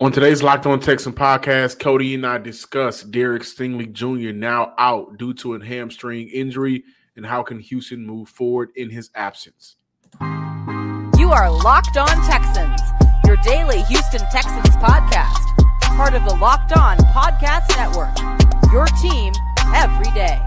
On today's Locked On Texan podcast, Cody and I discuss Derek Stingley Jr. now out due to a hamstring injury and how can Houston move forward in his absence. You are Locked On Texans, your daily Houston Texans podcast, part of the Locked On Podcast Network. Your team every day.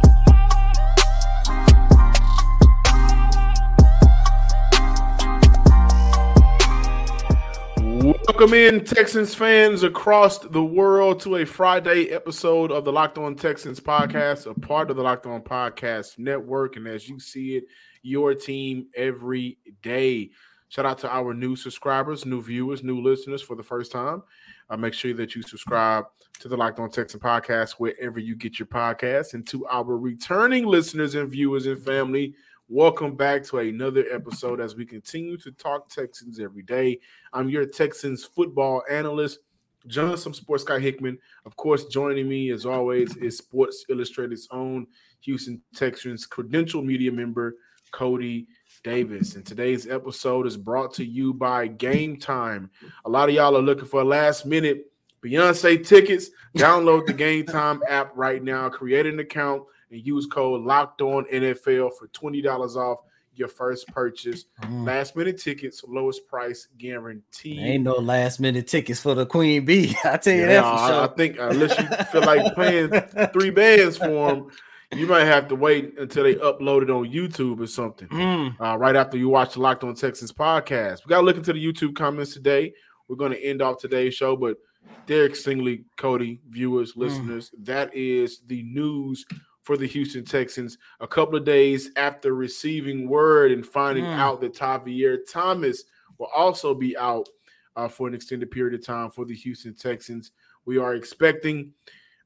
Welcome in, Texans fans across the world, to a Friday episode of the Locked On Texans podcast, a part of the Locked On Podcast Network. And as you see it, your team every day. Shout out to our new subscribers, new viewers, new listeners for the first time. Uh, make sure that you subscribe to the Locked On Texan podcast wherever you get your podcasts. And to our returning listeners and viewers and family, Welcome back to another episode as we continue to talk Texans every day. I'm your Texans football analyst, Johnson Sports Guy Hickman. Of course, joining me as always is Sports Illustrated's own Houston Texans credential media member, Cody Davis. And today's episode is brought to you by Game Time. A lot of y'all are looking for last minute Beyonce tickets. Download the Game Time app right now, create an account and use code locked on NFL for $20 off your first purchase. Mm. Last minute tickets, lowest price guaranteed. Ain't no last minute tickets for the Queen Bee. I tell you yeah, that for sure. I think unless you feel like paying three bands for them, you might have to wait until they upload it on YouTube or something. Mm. Uh, right after you watch the Locked On Texans podcast. We got to look into the YouTube comments today. We're going to end off today's show, but Derek Stingley, Cody, viewers, mm. listeners, mm. that is the news for the Houston Texans a couple of days after receiving word and finding mm. out that Tavierre Thomas will also be out uh, for an extended period of time for the Houston Texans. We are expecting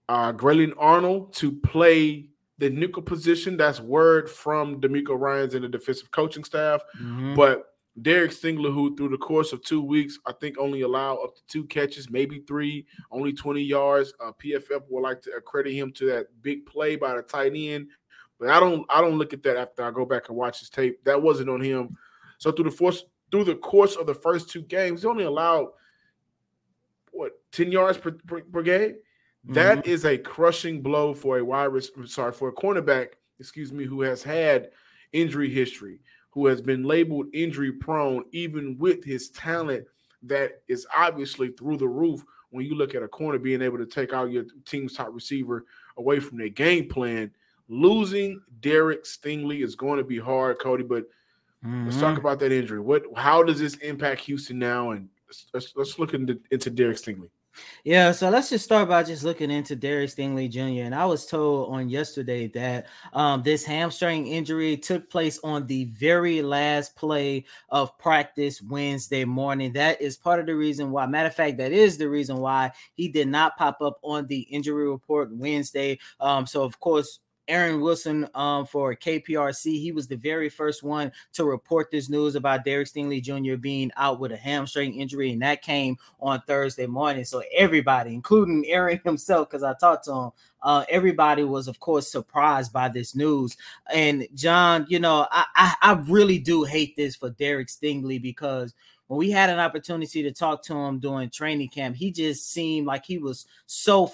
uh, Grayland Arnold to play the nickel position. That's word from DeMeco Ryans and the defensive coaching staff. Mm-hmm. But Derek Stingley, who through the course of two weeks, I think only allowed up to two catches, maybe three, only 20 yards. Uh, PFF would like to accredit him to that big play by the tight end, but I don't. I don't look at that after I go back and watch his tape. That wasn't on him. So through the force, through the course of the first two games, he only allowed what 10 yards per, per, per game. Mm-hmm. That is a crushing blow for a wide. Sorry, for a cornerback. Excuse me, who has had injury history who has been labeled injury prone, even with his talent that is obviously through the roof. When you look at a corner being able to take out your team's top receiver away from their game plan, losing Derek Stingley is going to be hard, Cody. But mm-hmm. let's talk mm-hmm. about that injury. What? How does this impact Houston now? And let's, let's look into, into Derek Stingley. Yeah, so let's just start by just looking into Derek Stingley Jr. And I was told on yesterday that um, this hamstring injury took place on the very last play of practice Wednesday morning. That is part of the reason why, matter of fact, that is the reason why he did not pop up on the injury report Wednesday. Um, so, of course, Aaron Wilson um, for KPRC. He was the very first one to report this news about Derek Stingley Jr. being out with a hamstring injury, and that came on Thursday morning. So everybody, including Aaron himself, because I talked to him, uh, everybody was, of course, surprised by this news. And John, you know, I, I, I really do hate this for Derek Stingley because when we had an opportunity to talk to him during training camp, he just seemed like he was so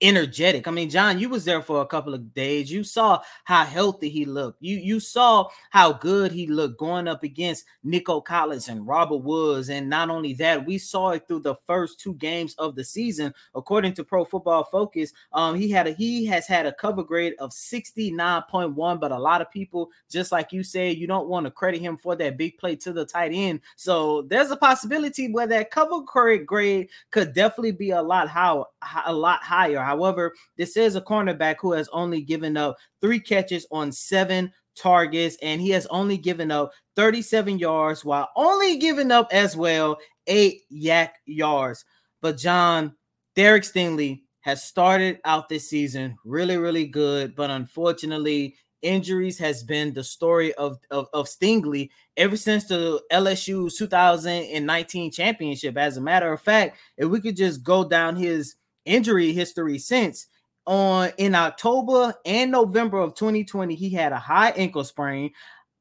energetic. I mean, John, you was there for a couple of days. You saw how healthy he looked. You you saw how good he looked going up against Nico Collins and Robert Woods. And not only that, we saw it through the first two games of the season. According to Pro Football Focus, um, he had a he has had a cover grade of 69.1. But a lot of people, just like you said, you don't want to credit him for that big play to the tight end. So there's a possibility where that cover grade could definitely be a lot how a lot higher. However, this is a cornerback who has only given up three catches on seven targets, and he has only given up 37 yards while only giving up as well eight YAC yards. But John, Derek Stingley has started out this season really, really good, but unfortunately, injuries has been the story of, of, of Stingley ever since the LSU 2019 championship. As a matter of fact, if we could just go down his injury history since on in October and November of 2020, he had a high ankle sprain.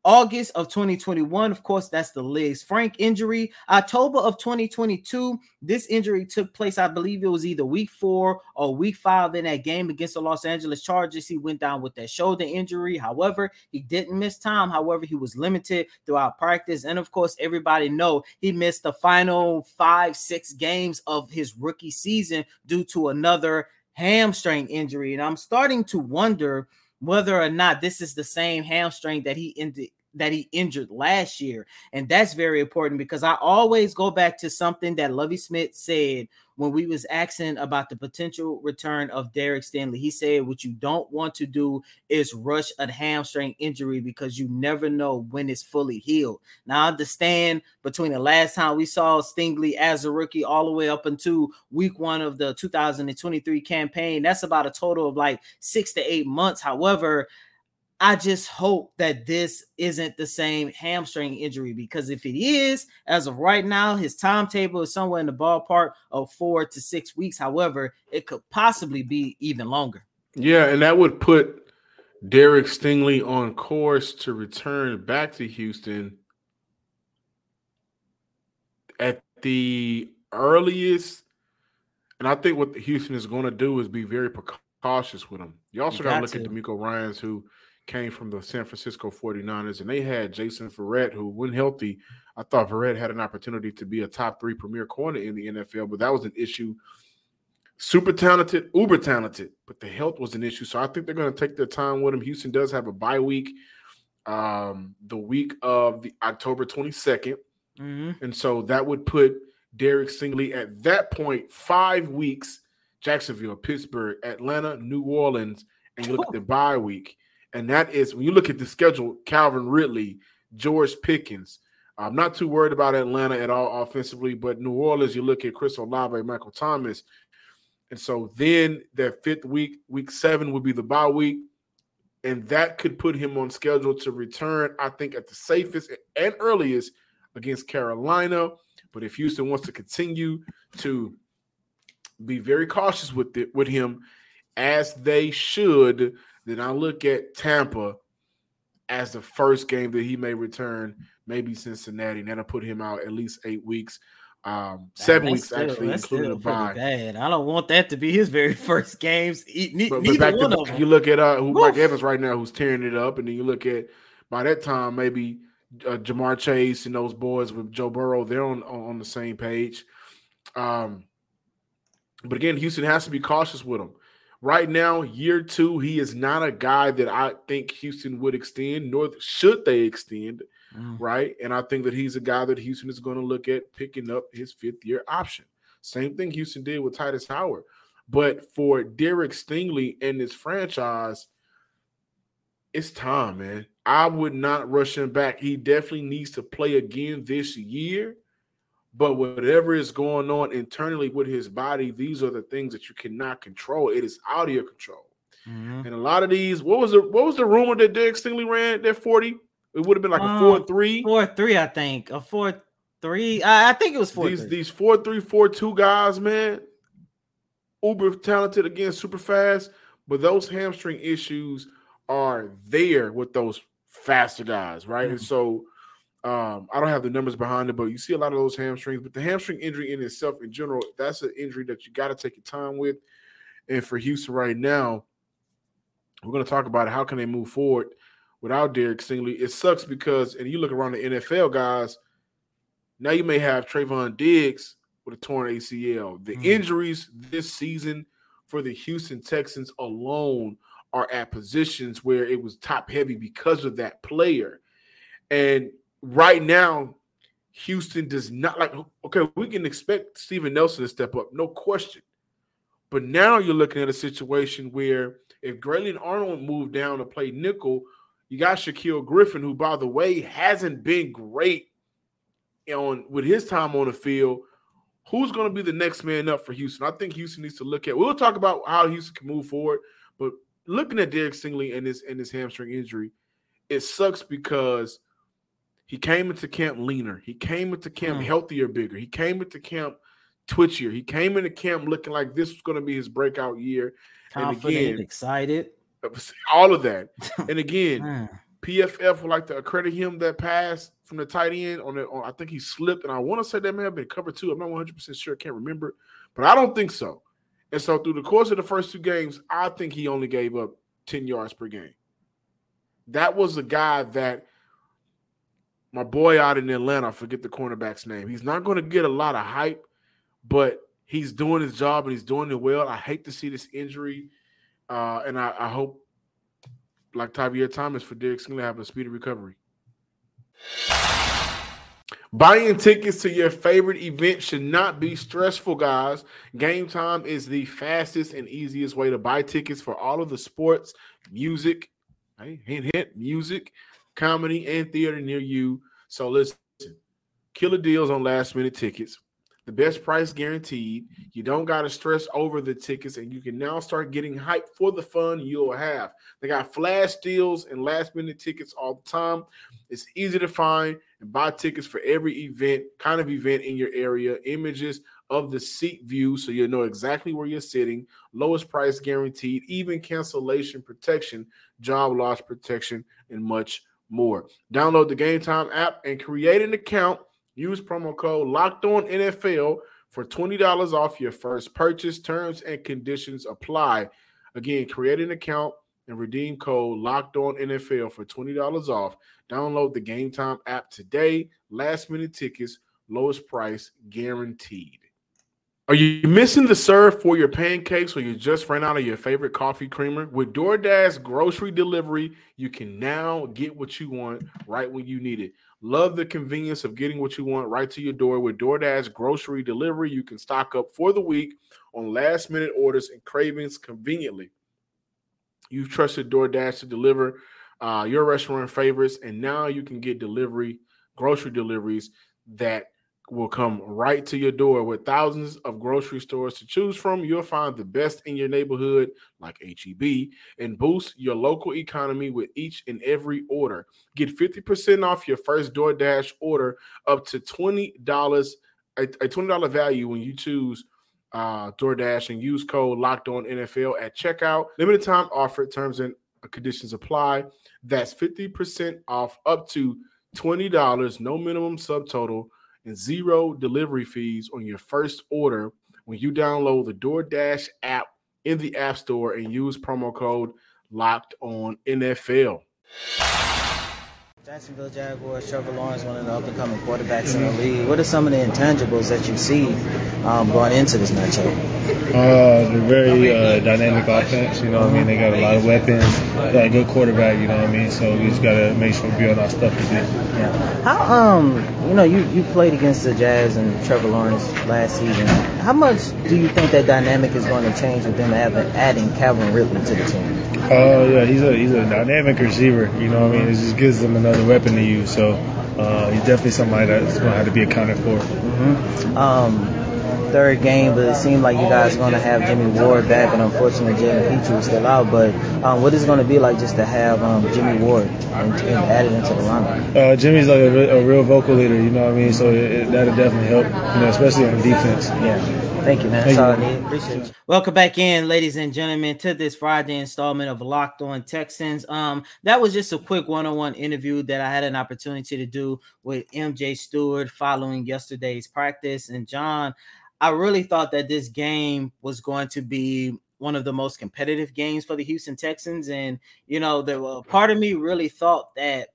August of 2021, of course, that's the Lisfranc injury. October of 2022, this injury took place. I believe it was either week four or week five in that game against the Los Angeles Chargers. He went down with that shoulder injury. However, he didn't miss time. However, he was limited throughout practice. And of course, everybody know he missed the final five, six games of his rookie season due to another hamstring injury. And I'm starting to wonder whether or not this is the same hamstring that he ended that he injured last year. And that's very important because I always go back to something that Lovie Smith said when we was asking about the potential return of Derek Stingley. He said what you don't want to do is rush a hamstring injury because you never know when it's fully healed. Now I understand between the last time we saw Stingley as a rookie all the way up into week 1 of the 2023 campaign, that's about a total of like 6 to 8 months. However, I just hope that this isn't the same hamstring injury because if it is, as of right now, his timetable is somewhere in the ballpark of four to six weeks. However, it could possibly be even longer. Yeah, and that would put Derek Stingley on course to return back to Houston at the earliest. And I think what Houston is going to do is be very cautious with him. You also got to look at DeMeco Ryans, who – came from the San Francisco 49ers, and they had Jason Verrett, who, when healthy, I thought Verrett had an opportunity to be a top three premier corner in the NFL, but that was an issue. Super talented, uber talented, but the health was an issue. So I think they're going to take their time with him. Houston does have a bye week, um, the week of the October 22nd. Mm-hmm. And so that would put Derek Stingley at that point, five weeks, Jacksonville, Pittsburgh, Atlanta, New Orleans, and you look at the bye week and that is when you look at the schedule, Calvin Ridley, George Pickens. I'm not too worried about Atlanta at all offensively, but New Orleans, you look at Chris Olave, Michael Thomas. And so then that fifth week, week seven, would be the bye week. And that could put him on schedule to return, I think, at the safest and earliest against Carolina. But if Houston wants to continue to be very cautious with it with him, as they should, then I look at Tampa as the first game that he may return, maybe Cincinnati, and that'll put him out at least eight weeks. Um, seven weeks still, actually, including the bye. Bad. I don't want that to be his very first games. Ne- but, but back to, you look at uh, who Mike Evans right now, who's tearing it up, and then you look at by that time maybe uh, Ja'Marr Chase and those boys with Joe Burrow, they're on on the same page. Um, but again, Houston has to be cautious with him. Right now, year two, he is not a guy that I think Houston would extend, nor should they extend. Mm. Right. And I think that he's a guy that Houston is going to look at picking up his fifth year option. Same thing Houston did with Tytus Howard. But for Derek Stingley and this franchise, it's time, man. I would not rush him back. He definitely needs to play again this year. But whatever is going on internally with his body, these are the things that you cannot control. It is out of your control. Mm-hmm. And a lot of these, what was the what was the rumor that Derek Stingley ran at 40? It would have been like um, a four three. Four three, I think. A four three. I, I think it was four. These these four three four two guys, man. Uber talented again, super fast, but those hamstring issues are there with those faster guys, right? Mm-hmm. And so um, I don't have the numbers behind it, but you see a lot of those hamstrings. But the hamstring injury in itself, in general, that's an injury that you got to take your time with. And for Houston right now, we're going to talk about how can they move forward without Derek Stingley. It sucks because, and you look around the NFL guys, now you may have Trevon Diggs with a torn ACL. The mm. injuries this season for the Houston Texans alone are at positions where it was top heavy because of that player. And right now, Houston does not like. Okay, we can expect Steven Nelson to step up, no question. But now you're looking at a situation where if Grayland Arnold moved down to play nickel, you got Shaquill Griffin, who, by the way, hasn't been great on with his time on the field. Who's going to be the next man up for Houston? I think Houston needs to look at. We'll talk about how Houston can move forward, but looking at Derek Stingley and his and his hamstring injury, it sucks because he came into camp leaner. He came into camp mm. healthier, bigger. He came into camp twitchier. He came into camp looking like this was going to be his breakout year. Confident, and again, excited. All of that. And again, PFF would like to accredit him that pass from the tight end on. On, I think he slipped, and I want to say that may have been cover two. I'm not 100 percent sure. Can't remember, but I don't think so. And so through the course of the first two games, I think he only gave up 10 yards per game. That was the guy that my boy out in Atlanta, I forget the cornerback's name. He's not going to get a lot of hype, but he's doing his job and he's doing it well. I hate to see this injury, uh, and I, I, hope, like Tavierre Thomas, for Derek Stingley, have a speedy recovery. Buying tickets to your favorite event should not be stressful, guys. Game time is the fastest and easiest way to buy tickets for all of the sports, music, hey, hint, hint, music, comedy, and theater near you. So listen, killer deals on last minute tickets. The best price guaranteed. You don't got to stress over the tickets, and you can now start getting hyped for the fun you'll have. They got flash deals and last minute tickets all the time. It's easy to find and buy tickets for every event, kind of event in your area. Images of the seat view so you know exactly where you're sitting. Lowest price guaranteed, even cancellation protection, job loss protection, and much more. Download the Game Time app and create an account Use promo code Locked On NFL for twenty dollars off your first purchase. Terms and conditions apply. Again, create an account and redeem code Locked On NFL for twenty dollars off. Download the Game Time app today. Last minute tickets, lowest price guaranteed. Are you missing the serve for your pancakes or you just ran out of your favorite coffee creamer? With DoorDash grocery delivery, you can now get what you want right when you need it. Love the convenience of getting what you want right to your door with DoorDash grocery delivery. You can stock up for the week on last minute orders and cravings conveniently. You've trusted DoorDash to deliver uh, your restaurant favorites, and now you can get delivery, grocery deliveries that will come right to your door with thousands of grocery stores to choose from. You'll find the best in your neighborhood, like HEB, and boost your local economy with each and every order. Get 50% off your first DoorDash order up to $20, a, a $20 value when you choose uh, DoorDash and use code locked on NFL at checkout. Limited time offer, terms and conditions apply. That's 50% off up to $20, no minimum subtotal and zero delivery fees on your first order when you download the DoorDash app in the App Store and use promo code Locked On NFL. Jacksonville Jaguars, Trevor Lawrence, one of the up and coming quarterbacks in the league. What are some of the intangibles that you see um, going into this matchup? Uh, they're very uh, dynamic offense. You know what I mean? They got a lot of weapons. Got a good quarterback. You know what I mean? So we just got to make sure we build our stuff a bit. Yeah. How um, you know, you you played against the Jags and Trevor Lawrence last season. How much do you think that dynamic is going to change with them having, adding Calvin Ridley to the team? Oh uh, yeah, he's a he's a dynamic receiver. You know what I mean? It just gives them another weapon to use. So uh, he's definitely somebody that's going to have to be accounted for. Mm-hmm. Um, third game, but it seemed like you guys are going to have Jimmy Ward back, and unfortunately Jalen Pitre is still out. But um, what is it going to be like just to have um, Jimmy Ward and, and added into the lineup? Uh, Jimmy's like a, a, real vocal leader, you know what I mean? So it, it, that'll definitely help, you know, especially on defense. Yeah. Thank you, man. Thank That's you. all I need. Appreciate you. Welcome back in, ladies and gentlemen, to this Friday installment of Locked On Texans. Um, that was just a quick one-on-one interview that I had an opportunity to do with MJ Stewart following yesterday's practice. And John, I really thought that this game was going to be one of the most competitive games for the Houston Texans. And you know, there were part of me really thought that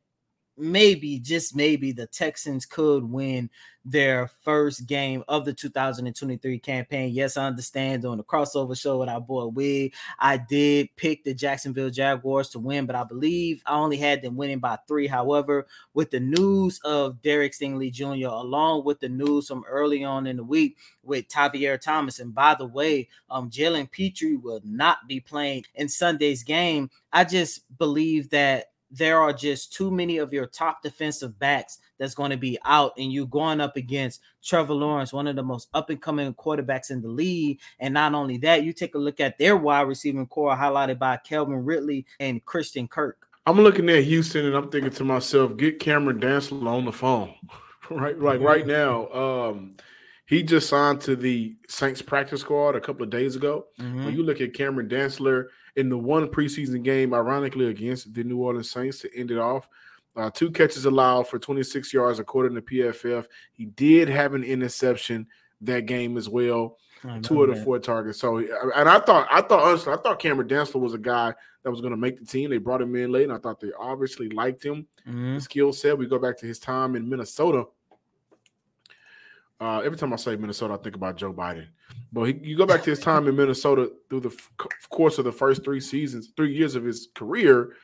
maybe, just maybe, the Texans could win their first game of the 2023 campaign. Yes, I understand on the crossover show with our boy Wig, I did pick the Jacksonville Jaguars to win, but I believe I only had them winning by three. However, with the news of Derek Stingley Jr., along with the news from early on in the week with Tavierre Thomas, and by the way, um, Jalen Pitre will not be playing in Sunday's game. I just believe that there are just too many of your top defensive backs that's going to be out, and you going up against Trevor Lawrence, one of the most up and coming quarterbacks in the league. And not only that, you take a look at their wide receiving core, highlighted by Calvin Ridley and Christian Kirk. I'm looking at Houston, and I'm thinking to myself, get Cameron Dantzler on the phone, right? Like right now. Um, he just signed to the Saints practice squad a couple of days ago. Mm-hmm. When you look at Cameron Dantzler in the one preseason game, ironically against the New Orleans Saints to end it off. Uh, two catches allowed for 26 yards, according to PFF. He did have an interception that game as well. Two of the that. four targets. So, and I thought, I thought honestly, I thought Cameron Dantzler was a guy that was going to make the team. They brought him in late, and I thought they obviously liked him. Mm-hmm. skill set. We go back to his time in Minnesota. Uh, every time I say Minnesota, I think about Joe Biden. But he, you go back to his time in Minnesota through the f- course of the first three seasons, three years of his career.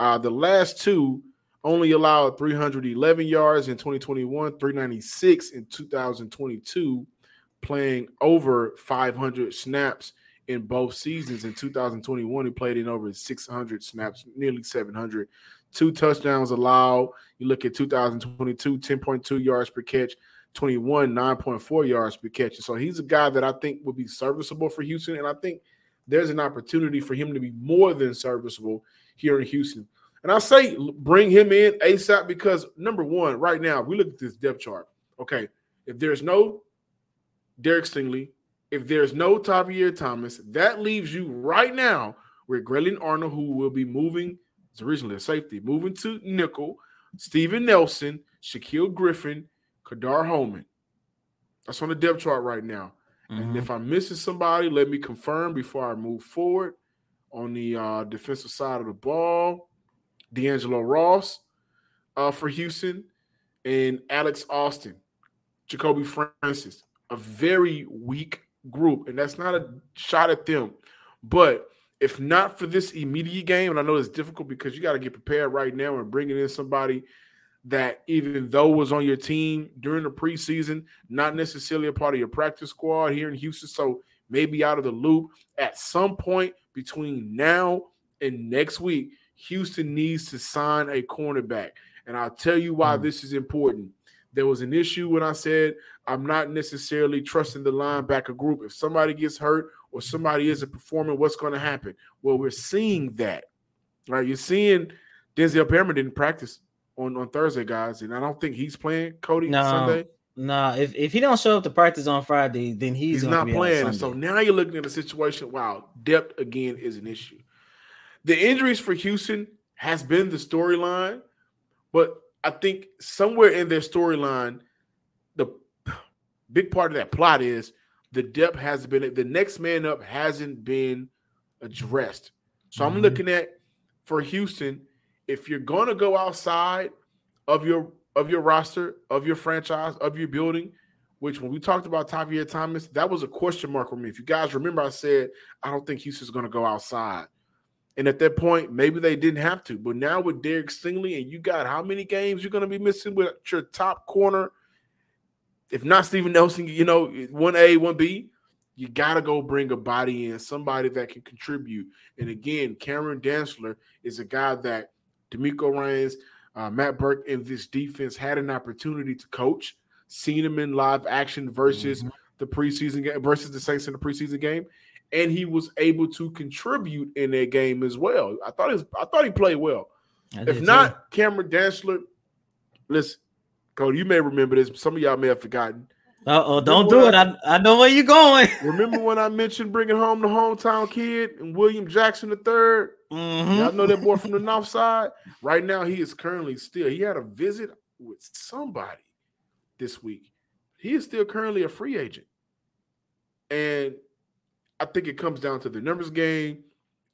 Uh, the last two only allowed 311 yards in 2021, 396 in 2022, playing over 500 snaps in both seasons. In 2021, he played in over 600 snaps, nearly 700. Two touchdowns allowed. You look at 2022, 10.2 yards per catch, 21, 9.4 yards per catch. So he's a guy that I think would be serviceable for Houston. And I think there's an opportunity for him to be more than serviceable here in Houston. And I say bring him in ASAP because number one, right now, we look at this depth chart. Okay, if there's no Derek Stingley, if there's no Tavierre Thomas, that leaves you right now with Grayland Arnold, who will be moving, it's originally a safety, moving to nickel, Steven Nelson, Shaquill Griffin, Ka'dar Hollman. That's on the depth chart right now. Mm-hmm. And if I'm missing somebody, let me confirm before I move forward. On the uh, defensive side of the ball, D'Angelo Ross uh, for Houston and Alex Austin, Jacobi Francis. A very weak group, and that's not a shot at them. But if not for this immediate game, and I know it's difficult because you got to get prepared right now and bringing in somebody that even though was on your team during the preseason, not necessarily a part of your practice squad here in Houston, so maybe out of the loop at some point between now and next week, Houston needs to sign a cornerback. And I'll tell you why mm. this is important. There was an issue when I said I'm not necessarily trusting the linebacker group. If somebody gets hurt or somebody isn't performing, what's going to happen? Well, we're seeing that. Right? You're seeing Denzel Perryman didn't practice on, on Thursday, guys, and I don't think he's playing Cody no, Sunday. No, if, if he don't show up to practice on Friday, then he's, he's not playing. So now you're looking at a situation. Wow, depth again is an issue. The injuries for Houston has been the storyline, but I think somewhere in their storyline, the big part of that plot is the depth has been the next man up hasn't been addressed. So mm-hmm. I'm looking at for Houston if you're going to go outside of your of your roster, of your franchise, of your building, which when we talked about Tavierre Thomas, that was a question mark for me. If you guys remember, I said I don't think Houston's going to go outside. And at that point, maybe they didn't have to. But now with Derek Stingley, and you got how many games you're going to be missing with your top corner? If not Steven Nelson, you know, 1A, 1B, you got to go bring a body in, somebody that can contribute. And again, Cameron Dantzler is a guy that DeMeco Ryans, uh, Matt Burke in this defense had an opportunity to coach, seen him in live action versus mm-hmm. the preseason game versus the Saints in the preseason game, and he was able to contribute in that game as well. I thought he was, I thought he played well. I if not, too. Cameron Dantzler, listen, Cody, you may remember this. Some of y'all may have forgotten. Uh oh, don't do it. I, I know where you're going. remember when I mentioned bringing home the hometown kid and William Jackson the 3rd mm-hmm. Y'all know that boy from the North Side. Right now, he is currently still. He had a visit with somebody this week. He is still currently a free agent, and I think it comes down to the numbers game.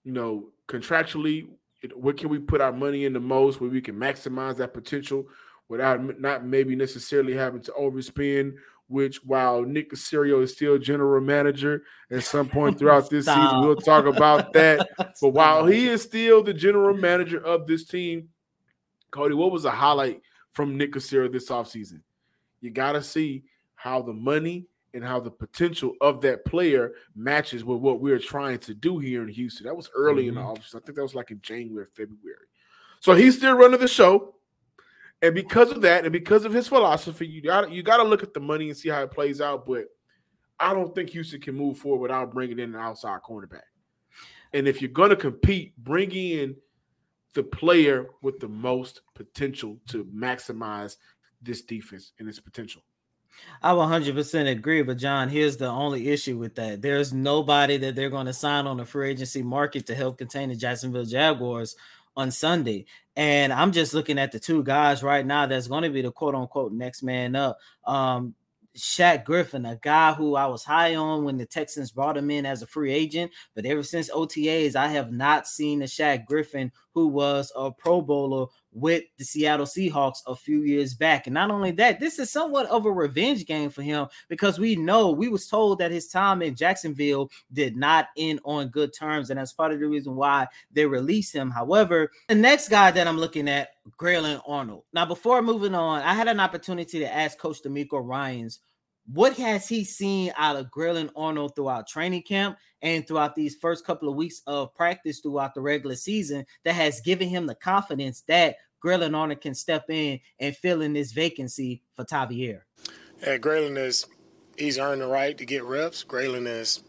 You know, contractually, where can we put our money in the most where we can maximize that potential without not maybe necessarily having to overspend which while Nick Caserio is still general manager at some point throughout this season, we'll talk about that. but while he is still the general manager of this team, Cody, what was a highlight from Nick Caserio this offseason? You got to see how the money and how the potential of that player matches with what we're trying to do here in Houston. That was early mm-hmm. in the mm-hmm. office. I think that was like in January, February. So he's still running the show. And because of that, and because of his philosophy, you got you got to look at the money and see how it plays out. But I don't think Houston can move forward without bringing in an outside cornerback. And if you're going to compete, bring in the player with the most potential to maximize this defense and its potential. I 100% agree, but John, here's the only issue with that. There's nobody that they're going to sign on the free agency market to help contain the Jacksonville Jaguars on Sunday. And I'm just looking at the two guys right now that's going to be the quote unquote next man up. Um, Shaq Griffin, a guy who I was high on when the Texans brought him in as a free agent. But ever since OTAs, I have not seen the Shaq Griffin who was a Pro Bowler with the Seattle Seahawks a few years back. And not only that, this is somewhat of a revenge game for him because we know we was told that his time in Jacksonville did not end on good terms. And that's part of the reason why they released him. However, the next guy that I'm looking at, Grayland Arnold. Now, before moving on, I had an opportunity to ask Coach DeMeco Ryans what has he seen out of Grayland Arnold throughout training camp and throughout these first couple of weeks of practice throughout the regular season that has given him the confidence that Grayland Arnold can step in and fill in this vacancy for Tavierre? Yeah, Grayland is he's earned the right to get reps. Grayland has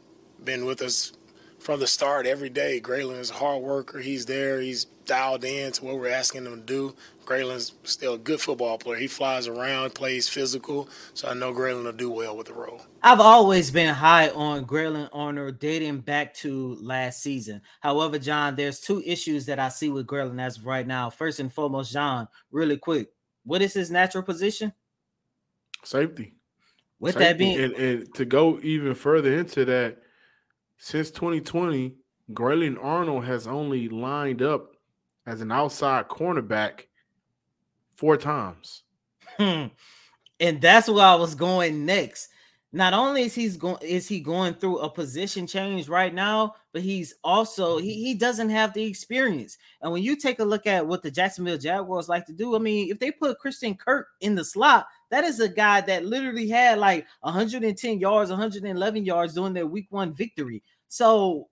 been with us from the start every day. Grayland is a hard worker. He's there. He's dialed in to what we're asking him to do. Grayland's still a good football player. He flies around, plays physical, so I know Grayland will do well with the role. I've always been high on Grayland Arnold dating back to last season. However, John, there's two issues that I see with Grayland as of right now. First and foremost, John, really quick, what is his natural position? Safety. With Safety. that being, and, and to go even further into that, since 2020, Grayland Arnold has only lined up as an outside cornerback four times. Hmm. And that's where I was going next. Not only is he's going is he going through a position change right now, but he's also he, he doesn't have the experience. And when you take a look at what the Jacksonville Jaguars like to do, I mean, if they put Christian Kirk in the slot, that is a guy that literally had like 110 yards, 111 yards during their week one victory. So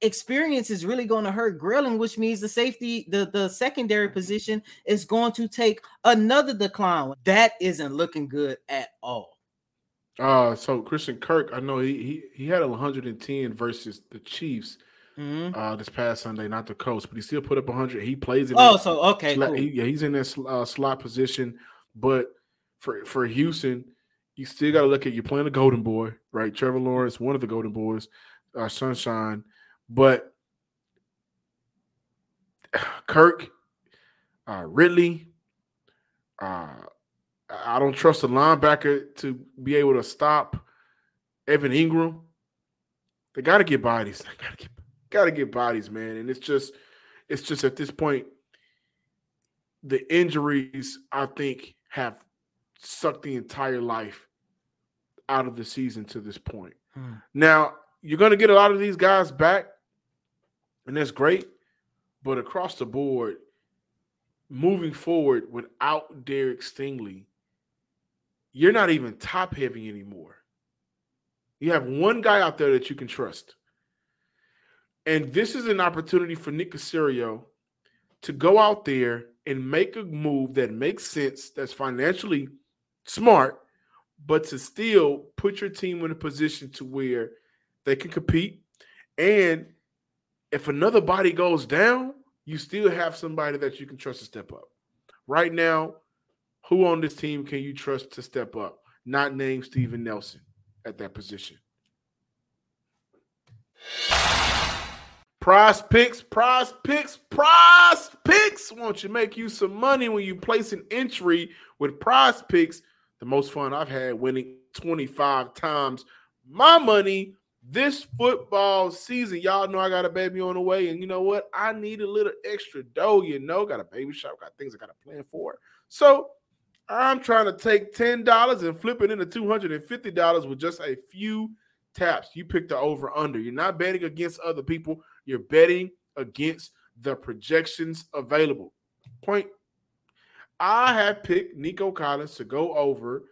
experience is really going to hurt Grayland, which means the safety, the, the secondary position is going to take another decline. That isn't looking good at all. Uh so Christian Kirk, I know he he, he had 110 versus the Chiefs Mhm. uh this past Sunday, not the Colts, but he still put up 100. He plays in Oh, that so okay, cool. he- yeah, he's in that uh, slot position, but for for Houston, you still got to look at you're playing a Golden Boy, right? Trevor Lawrence, one of the Golden Boys, uh, Sunshine, but Kirk, uh, Ridley, uh, I don't trust the linebacker to be able to stop Evan Engram. They got to get bodies. They got to get got to get bodies, man. And it's just it's just at this point the injuries I think have sucked the entire life out of the season to this point. Hmm. Now, you're going to get a lot of these guys back and that's great, but across the board moving forward without Derek Stingley, you're not even top heavy anymore. You have one guy out there that you can trust. And this is an opportunity for Nick Caserio to go out there and make a move that makes sense, that's financially smart, but to still put your team in a position to where they can compete. And if another body goes down, you still have somebody that you can trust to step up. Right now, who on this team can you trust to step up? Not name Steven Nelson at that position. Prize picks, prize picks, prize picks. Won't you make you some money when you place an entry with prize picks? The most fun I've had winning 25 times my money this football season. Y'all know I got a baby on the way, and you know what? I need a little extra dough. You know, got a baby shop, got things I got to plan for. So I'm trying to take ten dollars and flip it into two hundred and fifty dollars with just a few taps. You pick the over under. You're not betting against other people. You're betting against the projections available. Point. I have picked Nico Collins to go over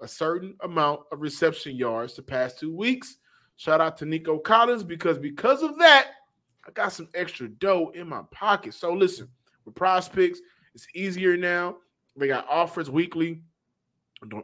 a certain amount of reception yards the past two weeks. Shout out to Nico Collins because because of that, I got some extra dough in my pocket. So listen, with prize picks, it's easier now. They got offers weekly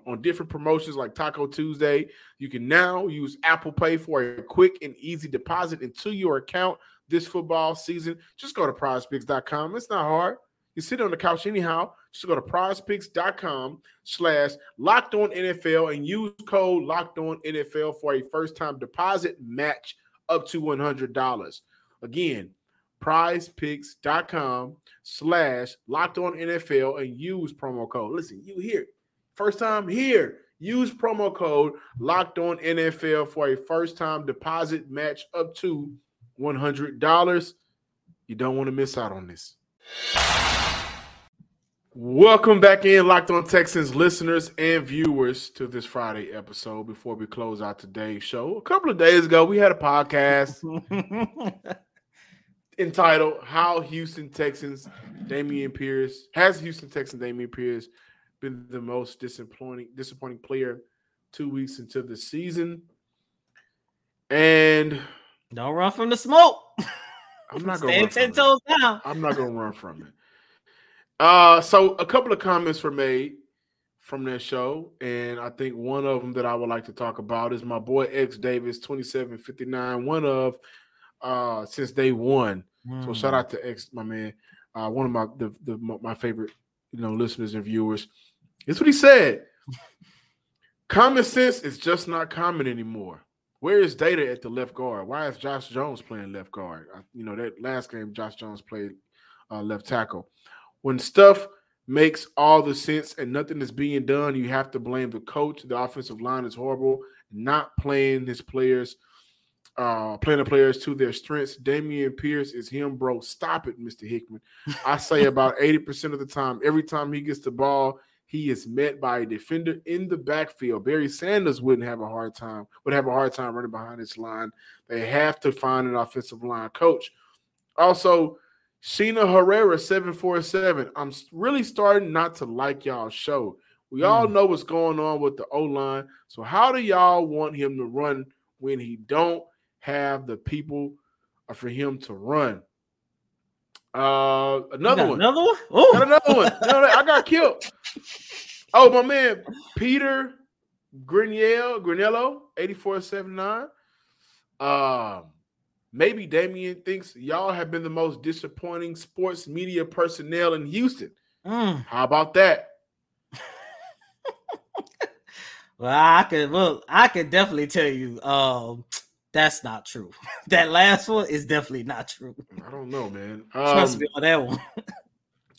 on- different promotions like Taco Tuesday. You can now use Apple Pay for a quick and easy deposit into your account this football season. Just go to prizepicks.com. It's not hard. You're sitting on the couch anyhow. Just go to prizepicks.com slash locked on NFL and use code locked on NFL for a first time deposit match up to $100. Again, prizepicks.com slash locked on NFL and use promo code. Listen, you here. first time here. Use promo code locked on NFL for a first time deposit match up to $100. You don't want to miss out on this. Welcome back in, Locked On Texans listeners and viewers, to this Friday episode. Before we close out today's show, a couple of days ago, we had a podcast entitled "How Houston Texans Dameon Pierce Has Houston Texans Dameon Pierce Been the Most Disappointing Disappointing Player Two Weeks into the Season?" And don't run from the smoke. I'm not going to ten toes down. I'm not going to run from it. Uh, so a couple of comments were made from that show, and I think one of them that I would like to talk about is my boy X Davis, 2759, one of uh since day one. Mm. So shout hmm. out to X, my man, uh, one of my the, the my favorite you know listeners and viewers. This what he said. common sense is just not common anymore. Where is Data at the left guard? Why is Josh Jones playing left guard? you know that last game Josh Jones played uh, left tackle when stuff makes all the sense and nothing is being done, you have to blame the coach. The offensive line is horrible, not playing his players, uh, playing the players to their strengths. Dameon Pierce is him, bro. Stop it, Mr. Hickman. I say about 80% of the time, every time he gets the ball, he is met by a defender in the backfield. Barry Sanders wouldn't have a hard time, would have a hard time running behind this line. They have to find an offensive line coach. Also, Sheena Herrera 747. I'm really starting not to like y'all show. We mm. all know what's going on with the O line. So how do y'all want him to run when he don't have the people for him to run? Uh, another one. Another one. Oh, another one. no, I got killed. Oh, my man, Peter Grinnell, Grinello, 8479. Um, Maybe Dameon thinks y'all have been the most disappointing sports media personnel in Houston. Mm. How about that? well, I could well, I could definitely tell you um that's not true. that last one is definitely not true. I don't know, man. Trust um, me on that one.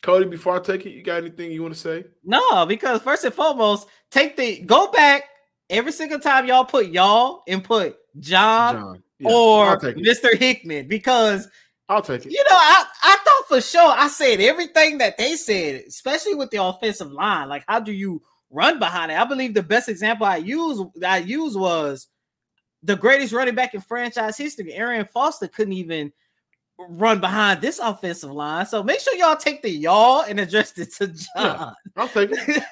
Cody, before I take it, you got anything you want to say? No, because first and foremost, take the go back every single time y'all put y'all and put John, John yeah, or Mr. Hickman because I'll take it. You know, I, I thought for sure I said everything that they said, especially with the offensive line. Like, how do you run behind it? I believe the best example I use I used was the greatest running back in franchise history. Arian Foster couldn't even run behind this offensive line. So make sure y'all take the y'all and address it to John. Yeah, I'll take it.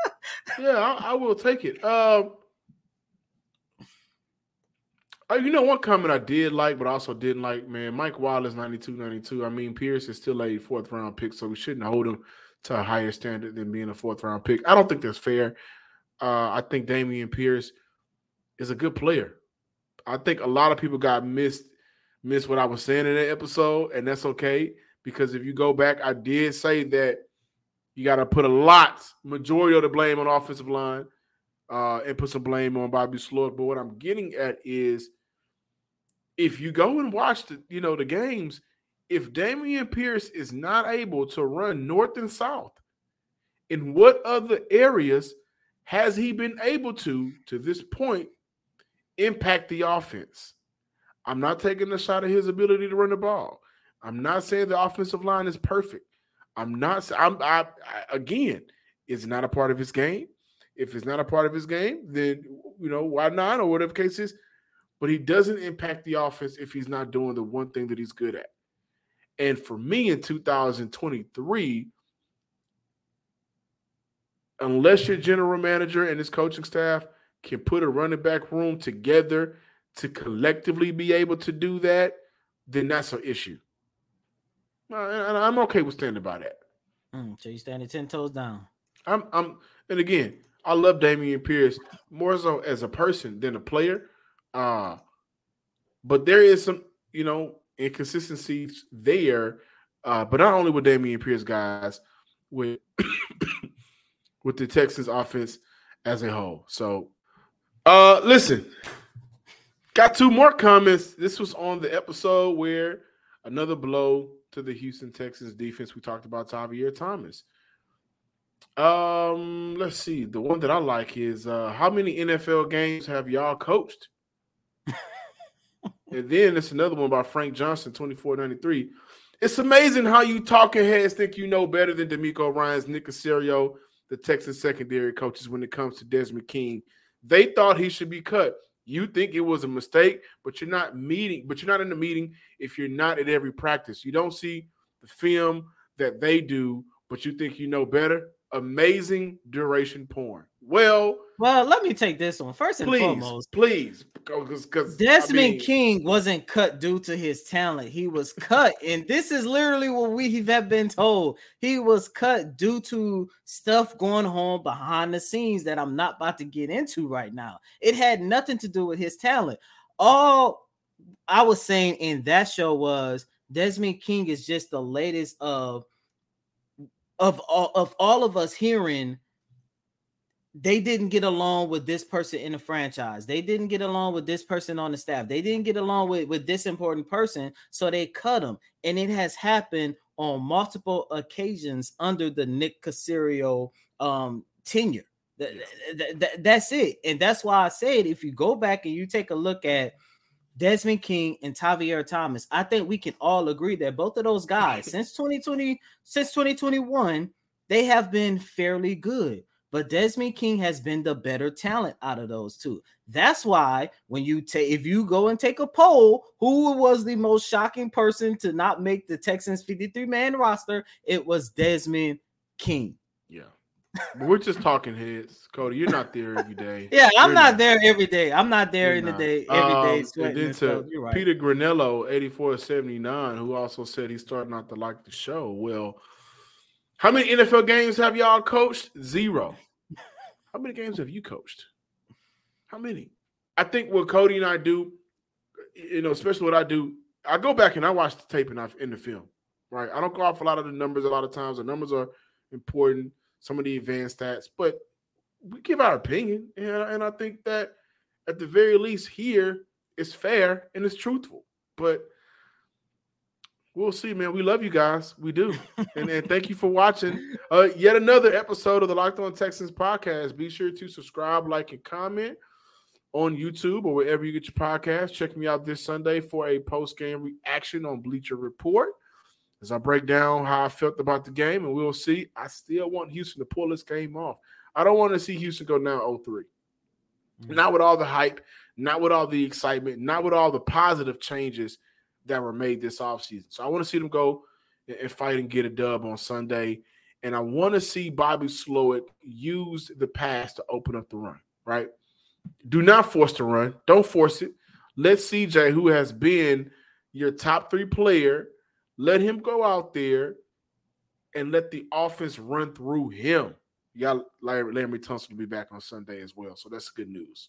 yeah, I, I, will take it. Um, Oh, you know, one comment I did like, but also didn't like, man, Mike Wallace 92 92. I mean, Pierce is still a fourth round pick, so we shouldn't hold him to a higher standard than being a fourth round pick. I don't think that's fair. Uh, I think Dameon Pierce is a good player. I think a lot of people got missed missed what I was saying in that episode, and that's okay because if you go back, I did say that you got to put a lot, majority of the blame on offensive line, uh, and put some blame on Bobby Slowik. But what I'm getting at is if you go and watch the you know the games, if Dameon Pierce is not able to run north and south, in what other areas has he been able to to this point impact the offense? I'm not taking a shot at his ability to run the ball. I'm not saying the offensive line is perfect. I'm not. I'm. I, I again, it's not a part of his game. If it's not a part of his game, then you know why not, or whatever case is but he doesn't impact the offense if he's not doing the one thing that he's good at. And for me in 2023, unless your general manager and his coaching staff can put a running back room together to collectively be able to do that, then that's an issue. And I'm okay with standing by that. Mm, so you standing ten toes down. I'm, I'm, and again, I love Dameon Pierce more so as a person than a player. Uh, but there is some, you know, inconsistencies there Uh, but not only with Dameon Pierce, guys, with with the Texans offense as a whole. So, uh, listen, got two more comments. This was on the episode where another blow to the Houston Texans defense. We talked about Tavierre Thomas. Um, let's see. The one that I like is uh how many NFL games have y'all coached? and then it's another one by Frank Johnson, 2493. It's amazing how you talking heads think you know better than DeMeco Ryans, Nick Caserio, the Texas secondary coaches when it comes to Desmond King. They thought he should be cut. You think it was a mistake, but you're not meeting, but you're not in the meeting if you're not at every practice. You don't see the film that they do, but you think you know better amazing duration porn. Well, well, let me take this one first and please, foremost. Please, because Desmond I mean, King wasn't cut due to his talent. He was cut, and this is literally what we have been told. He was cut due to stuff going on behind the scenes that I'm not about to get into right now. It had nothing to do with his talent. All I was saying in that show was Desmond King is just the latest of of all of all of us hearing they didn't get along with this person in the franchise. They didn't get along with this person on the staff. They didn't get along with, with this important person, so they cut them. And it has happened on multiple occasions under the Nick Caserio um, tenure. That, that, that, that's it. And that's why I said if you go back and you take a look at Desmond King and Tavierre Thomas. I think we can all agree that both of those guys since 2020, since 2021, they have been fairly good. But Desmond King has been the better talent out of those two. That's why when you take if you go and take a poll, who was the most shocking person to not make the Texans 53 man roster? It was Desmond King. Yeah. We're just talking heads, Coty. You're not there every day. yeah, I'm not, not, there every day. I'm not there you're in not. the day every um, day. And then to right. Peter Granello, 8479, who also said he's starting not to like the show. Well, how many NFL games have y'all coached? Zero. How many games have you coached? How many? I think what Coty and I do, you know, especially what I do, I go back and I watch the tape and I in the film. Right. I don't go off a lot of the numbers a lot of times. The numbers are important some of the advanced stats, but we give our opinion, and, and I think that at the very least here it's fair and it's truthful. But we'll see, man. We love you guys. We do. and, and thank you for watching uh, yet another episode of the Locked On Texans podcast. Be sure to subscribe, like, and comment on YouTube or wherever you get your podcast. Check me out this Sunday for a post game reaction on Bleacher Report as I break down how I felt about the game, and we'll see. I still want Houston to pull this game off. I don't want to see Houston go down 3 mm-hmm. Not with all the hype, not with all the excitement, not with all the positive changes that were made this offseason. So I want to see them go and fight and get a dub on Sunday. And I want to see Bobby Slowik use the pass to open up the run, right? Do not force the run. Don't force it. Let CJ, who has been your top three player – let him go out there and let the offense run through him. Got Larry, Laremy Tunsil be back on Sunday as well. So that's good news.